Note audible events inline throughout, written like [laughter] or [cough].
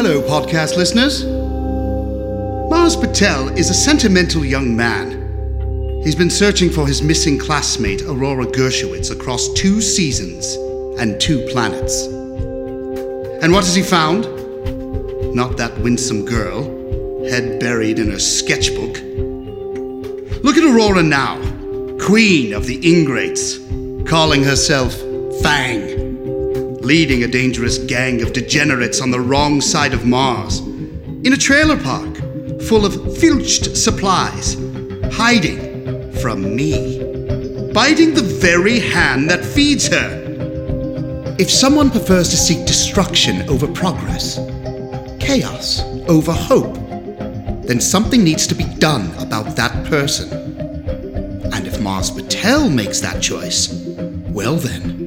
Hello, podcast listeners. Mars Patel is a sentimental young man. He's been searching for his missing classmate, Aurora Gershowitz, across two seasons and two planets. And what has he found? Not that winsome girl, head buried in her sketchbook. Look at Aurora now, queen of the ingrates, calling herself Fang, leading a dangerous gang of degenerates on the wrong side of Mars, in a trailer park full of filched supplies, hiding from me, biting the very hand that feeds her. If someone prefers to seek destruction over progress, chaos over hope, then something needs to be done about that person. And if Mars Patel makes that choice, well then,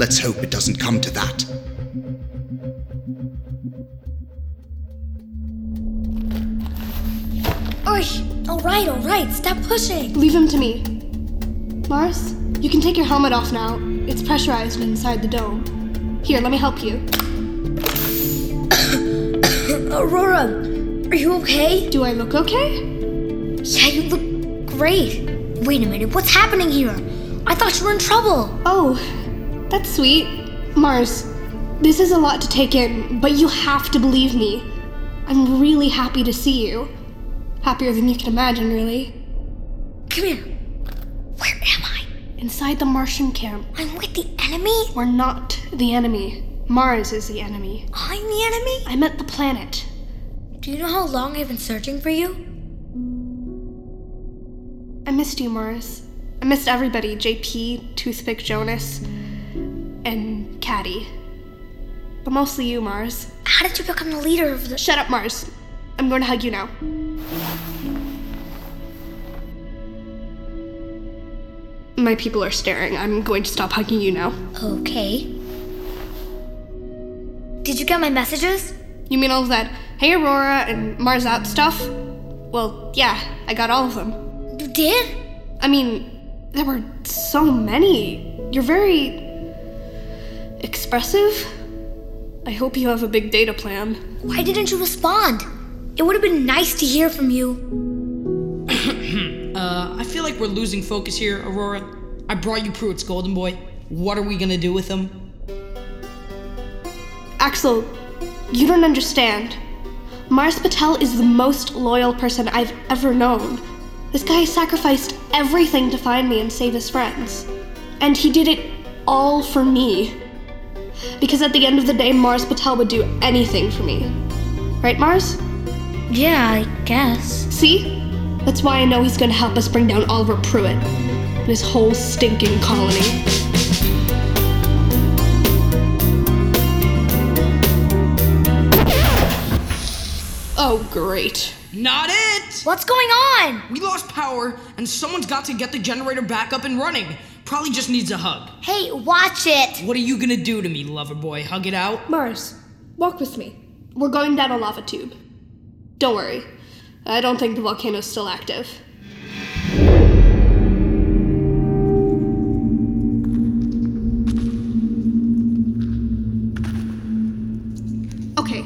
let's hope it doesn't come to that. Oi! Alright, alright, stop pushing! Leave him to me. Mars, you can take your helmet off now. It's pressurized inside the dome. Here, let me help you. [coughs] Aurora, are you okay? Do I look okay? Yeah, you look great. Wait a minute, what's happening here? I thought you were in trouble. Oh, that's sweet. Mars, this is a lot to take in, but you have to believe me. I'm really happy to see you. Happier than you can imagine, really. Come here. Where am I? Inside the Martian camp. I'm with the enemy? We're not the enemy. Mars is the enemy. I'm the enemy? I meant the planet. Do you know how long I've been searching for you? I missed you, Mars. I missed everybody JP, Toothpick Jonas, and Caddy. But mostly you, Mars. How did you become the leader of the. Shut up, Mars. I'm going to hug you now. My people are staring. I'm going to stop hugging you now. Okay. Did you get my messages? You mean all of that, hey Aurora and Mars out stuff? Well, yeah, I got all of them. You did? I mean, there were so many. You're very expressive. I hope you have a big data plan. Why didn't you respond? It would have been nice to hear from you. [coughs] Uh, I feel like we're losing focus here, Aurora. I brought you Pruitt's Golden Boy. What are we gonna do with him? Axel, you don't understand. Mars Patel is the most loyal person I've ever known. This guy sacrificed everything to find me and save his friends. And he did it all for me. Because at the end of the day, Mars Patel would do anything for me. Right, Mars? Yeah, I guess. See? That's why I know he's gonna help us bring down Oliver Pruitt and his whole stinking colony. Oh, great. Not it! What's going on? We lost power, and someone's got to get the generator back up and running. Probably just needs a hug. Hey, watch it! What are you gonna do to me, lover boy? Hug it out? Mars, walk with me. We're going down a lava tube. Don't worry. I don't think the volcano's still active. Okay,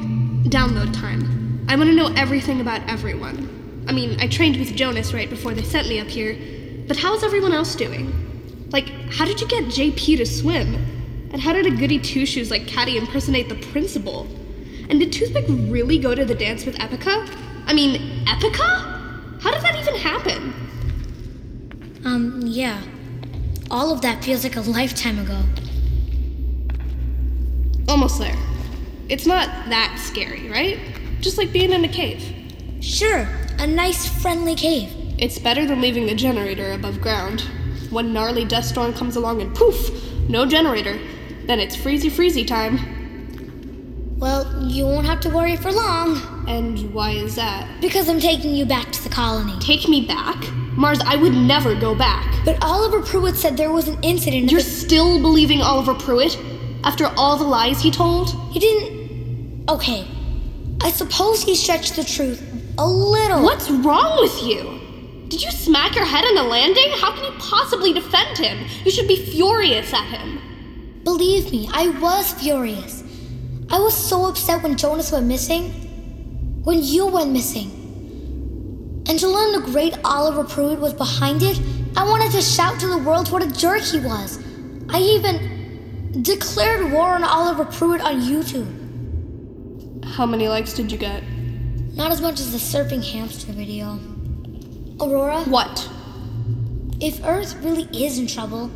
download time. I want to know everything about everyone. I mean, I trained with Jonas right before they sent me up here, but how's everyone else doing? Like, how did you get JP to swim? And how did a goody two shoes like Caddy impersonate the principal? And did Toothpick really go to the dance with Epica? I mean, Epica? How did that even happen? Um, yeah. All of that feels like a lifetime ago. Almost there. It's not that scary, right? Just like being in a cave. Sure, a nice, friendly cave. It's better than leaving the generator above ground. One gnarly dust storm comes along and poof, no generator. Then it's freezy freezy time. Well, you won't have to worry for long, And why is that? because I'm taking you back to the colony. Take me back? Mars, I would never go back. But Oliver Pruitt said there was an incident. You're the- still believing Oliver Pruitt? After all the lies he told? He didn't. Okay. I suppose he stretched the truth a little. What's wrong with you? Did you smack your head on the landing? How can you possibly defend him? You should be furious at him. Believe me, I was furious. I was so upset when Jonas went missing. When you went missing. And to learn the great Oliver Pruitt was behind it, I wanted to shout to the world what a jerk he was. I even declared war on Oliver Pruitt on YouTube. How many likes did you get? Not as much as the surfing hamster video. Aurora, What? if Earth really is in trouble,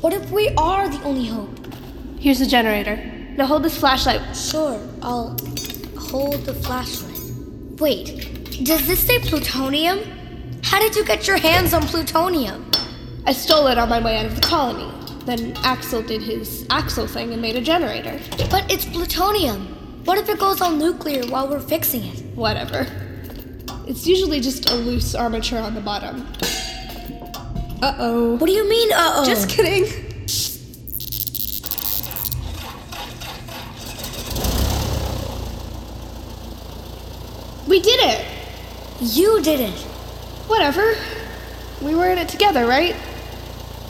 what if we are the only hope? Here's the generator. Now hold this flashlight. Sure, I'll hold the flashlight. Wait, does this say plutonium? How did you get your hands on plutonium? I stole it on my way out of the colony. Then Axel did his Axel thing and made a generator. But it's plutonium. What if it goes all nuclear while we're fixing it? Whatever. It's usually just a loose armature on the bottom. Uh oh. What do you mean, uh oh? Just kidding. We did it! You did it. Whatever. We were in it together, right?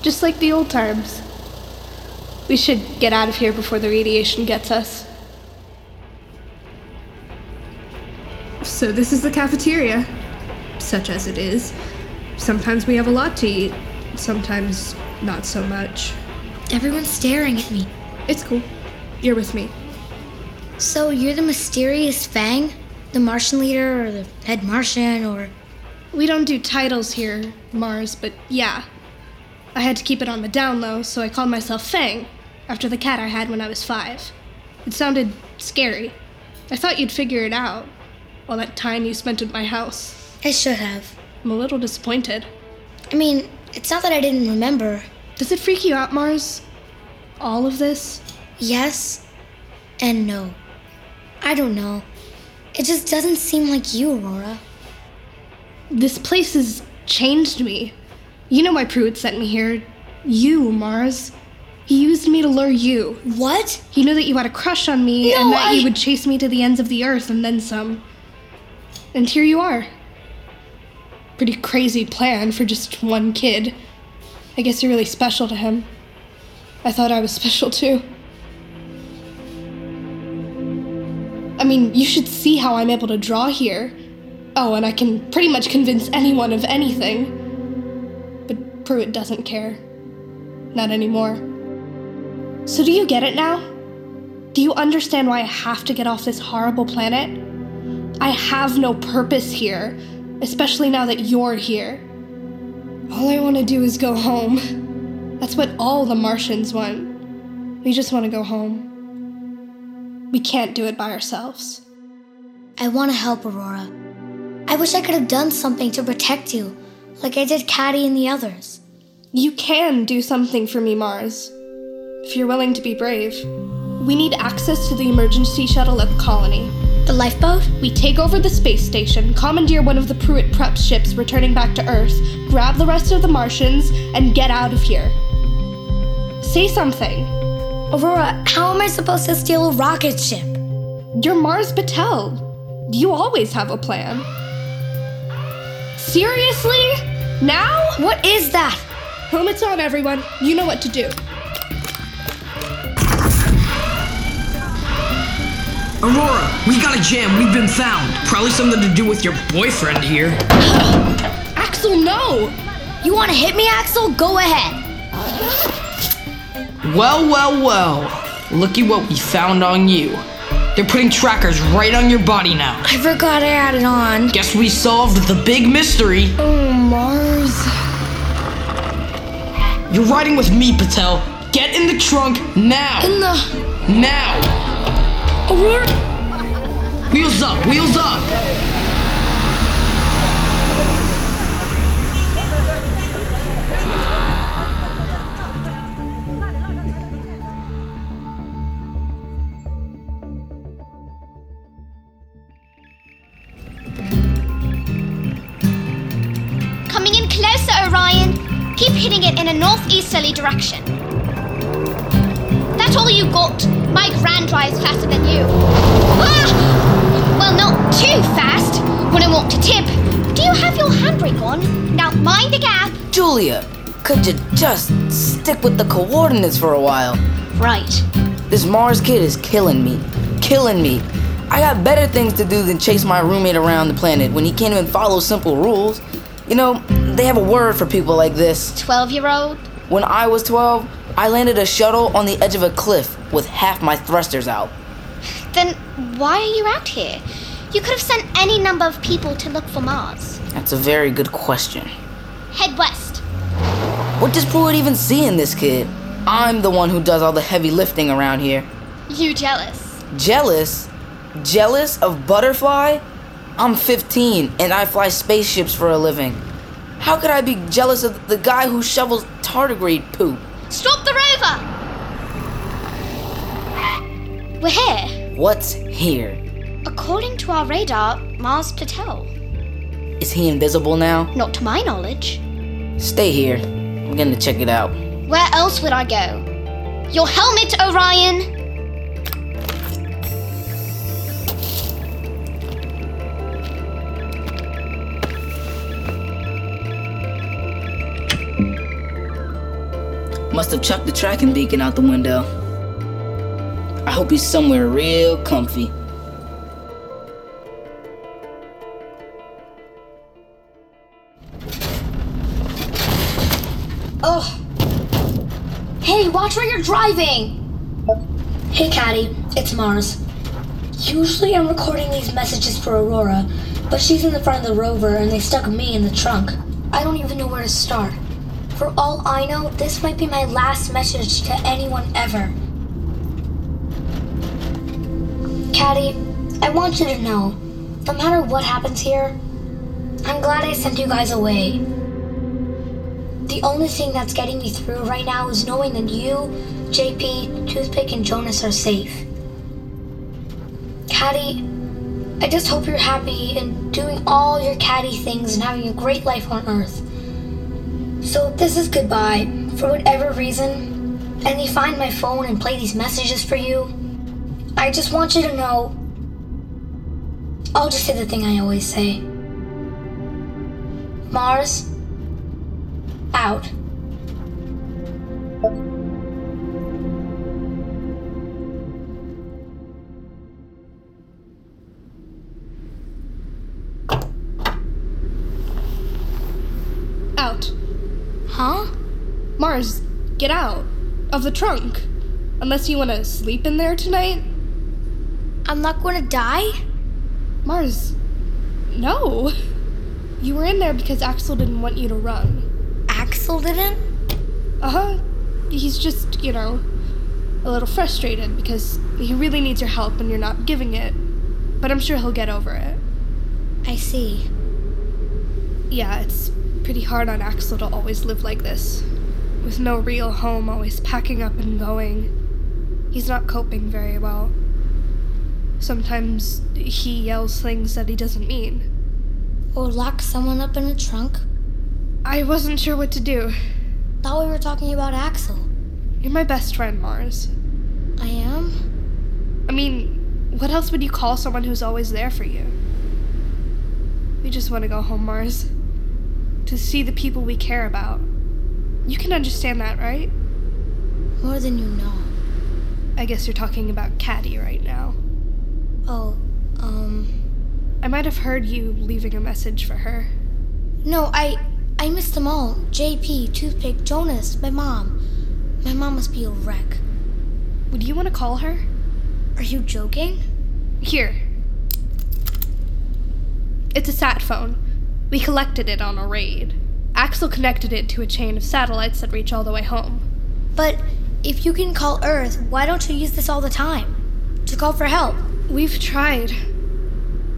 Just like the old times. We should get out of here before the radiation gets us. So, this is the cafeteria. Such as it is. Sometimes we have a lot to eat, sometimes not so much. Everyone's staring at me. It's cool. You're with me. So you're the mysterious Fang? The Martian leader, or the head Martian, or. We don't do titles here, Mars, but yeah. I had to keep it on the down low, so I called myself Fang, after the cat I had when I was five. It sounded scary. I thought you'd figure it out. All that time you spent at my house. I should have. I'm a little disappointed. I mean, it's not that I didn't remember. Does it freak you out, Mars? All of this? Yes and no. I don't know. It just doesn't seem like you, Aurora. This place has changed me. You know why Pruitt sent me here. You, Mars. He used me to lure you. What? He knew that you had a crush on me and that I- you would chase me to the ends of the earth and then some. And here you are. Pretty crazy plan for just one kid. I guess you're really special to him. I thought I was special too. I mean, you should see how I'm able to draw here. Oh, and I can pretty much convince anyone of anything. But Pruitt doesn't care. Not anymore. So, do you get it now? Do you understand why I have to get off this horrible planet? I have no purpose here, especially now that you're here. All I want to do is go home. That's what all the Martians want. We just want to go home. We can't do it by ourselves. I want to help Aurora. I wish I could have done something to protect you, like I did Caddy and the others. You can do something for me, Mars. If you're willing to be brave. We need access to the emergency shuttle at the colony. The lifeboat? We take over the space station, commandeer one of the Pruitt prep ships returning back to Earth, grab the rest of the Martians, and get out of here. Say something. Aurora, how am I supposed to steal a rocket ship? You're Mars Patel. You always have a plan. Seriously? Now? What is that? Helmets on, everyone. You know what to do. We got a jam. We've been found. Probably something to do with your boyfriend here. [gasps] Axel, no! You want to hit me, Axel? Go ahead. Well, well, well. Looky what we found on you. They're putting trackers right on your body now. I forgot I had it on. Guess we solved the big mystery. Oh, Mars. You're riding with me, Patel. Get in the trunk now. In the. Now. Aurora! Wheels up, wheels up. Coming in closer, Orion. Keep hitting it in a northeasterly direction. That all you got? My grand drive's faster than you. Ah! Well, not too fast. Wouldn't want to tip. Do you have your handbrake on? Now mind the gap. Julia, could you just stick with the coordinates for a while? Right. This Mars kid is killing me. killing me. I got better things to do than chase my roommate around the planet when he can't even follow simple rules. You know, they have a word for people like this. 12 year old? When I was 12, I landed a shuttle on the edge of a cliff with half my thrusters out. Then why are you out here? You could have sent any number of people to look for Mars. That's a very good question. Head west. What does Pruitt even see in this kid? I'm the one who does all the heavy lifting around here. You jealous? Jealous? Jealous of Butterfly? I'm 15 and I fly spaceships for a living. How could I be jealous of the guy who shovels tardigrade poop? Stop the rover! We're here. What's here? According to our radar, Mars Patel. Is he invisible now? Not to my knowledge. Stay here. I'm gonna check it out. Where else would I go? Your helmet, Orion! Must have chucked the tracking beacon out the window. Hope he's somewhere real comfy. Oh. Hey, watch where you're driving! Hey, Caddy, it's Mars. Usually I'm recording these messages for Aurora, but she's in the front of the rover and they stuck me in the trunk. I don't even know where to start. For all I know, this might be my last message to anyone ever. Caddy, I want you to know, no matter what happens here, I'm glad I sent you guys away. The only thing that's getting me through right now is knowing that you, JP, Toothpick, and Jonas are safe. Caddy, I just hope you're happy and doing all your caddy things and having a great life on Earth. So this is goodbye. For whatever reason, and you find my phone and play these messages for you, I just want you to know. I'll just say the thing I always say. Mars, out. Out. Huh? Mars, get out. Of the trunk. Unless you want to sleep in there tonight? I'm not going to die? Mars, no. You were in there because Axel didn't want you to run. Axel didn't? Uh huh. He's just, you know, a little frustrated because he really needs your help and you're not giving it. But I'm sure he'll get over it. I see. Yeah, it's pretty hard on Axel to always live like this. With no real home, always packing up and going. He's not coping very well. Sometimes he yells things that he doesn't mean. Or lock someone up in a trunk? I wasn't sure what to do. Thought we were talking about Axel. You're my best friend, Mars. I am? I mean, what else would you call someone who's always there for you? We just want to go home, Mars. To see the people we care about. You can understand that, right? More than you know. I guess you're talking about Caddy right now. Oh, um. I might have heard you leaving a message for her. No, I. I missed them all. JP, Toothpick, Jonas, my mom. My mom must be a wreck. Would you want to call her? Are you joking? Here. It's a sat phone. We collected it on a raid. Axel connected it to a chain of satellites that reach all the way home. But if you can call Earth, why don't you use this all the time? To call for help. We've tried.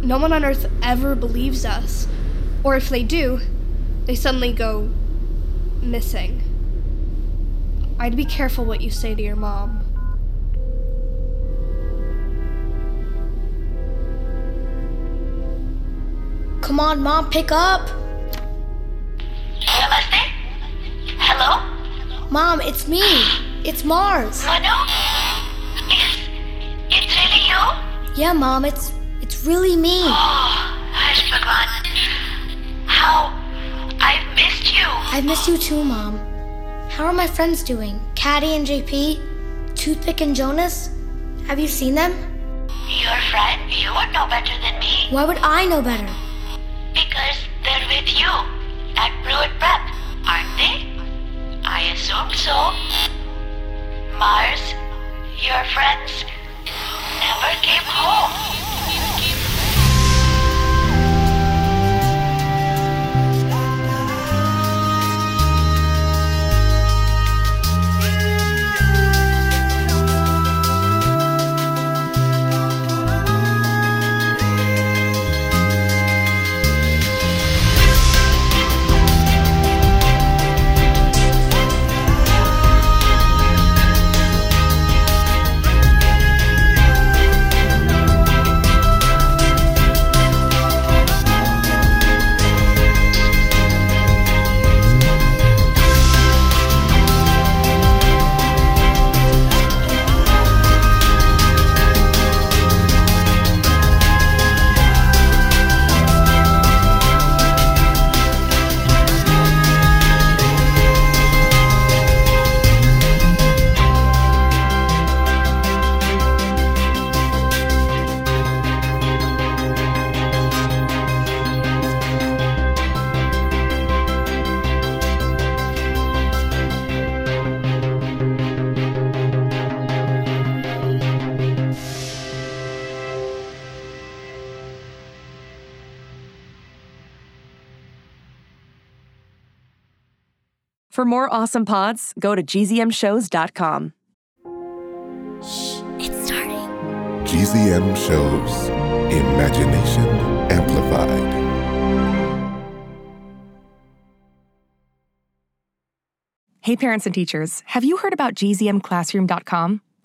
No one on Earth ever believes us. Or if they do, they suddenly go missing. I'd be careful what you say to your mom. Come on, Mom, pick up. Namaste. Hello? Mom, it's me. It's Mars. Manu? Yeah, Mom, it's it's really me. Oh, [gasps] I've forgotten. How I've missed you. I've missed you too, Mom. How are my friends doing? Caddy and JP? Toothpick and Jonas? Have you seen them? your friend. You would know better than me. Why would I know better? Because they're with you at Pruitt Prep, aren't they? I assume so. Mars, your friends never came home. For more awesome pods, go to gzmshows.com. Shh, It's starting. GZM shows Imagination Amplified. Hey, parents and teachers, have you heard about gzmclassroom.com?